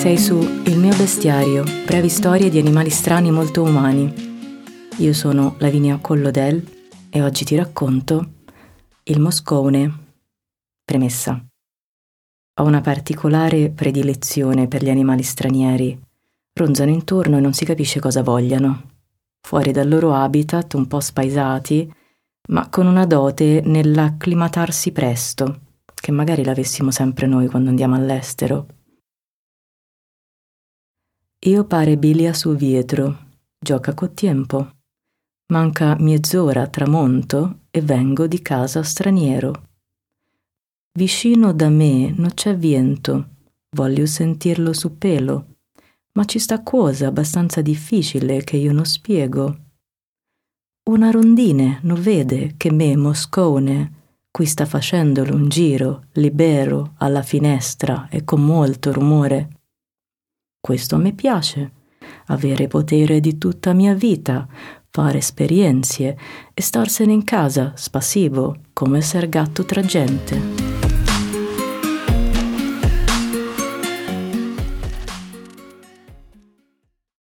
Sei su Il mio bestiario, brevi storie di animali strani molto umani. Io sono Lavinia Collodel e oggi ti racconto il moscone. Premessa. Ho una particolare predilezione per gli animali stranieri. Ronzano intorno e non si capisce cosa vogliano. Fuori dal loro habitat, un po' spaesati, ma con una dote nell'acclimatarsi presto, che magari l'avessimo sempre noi quando andiamo all'estero. Io pare bilia su vietro, gioca co tempo. Manca mezz'ora tramonto e vengo di casa straniero. Vicino da me non c'è vento, voglio sentirlo su pelo, ma ci sta cosa abbastanza difficile che io non spiego. Una rondine non vede che me, Moscone, qui sta facendolo un giro, libero, alla finestra e con molto rumore. Questo mi piace, avere potere di tutta mia vita, fare esperienze e starsene in casa spassivo come ser gatto tra gente.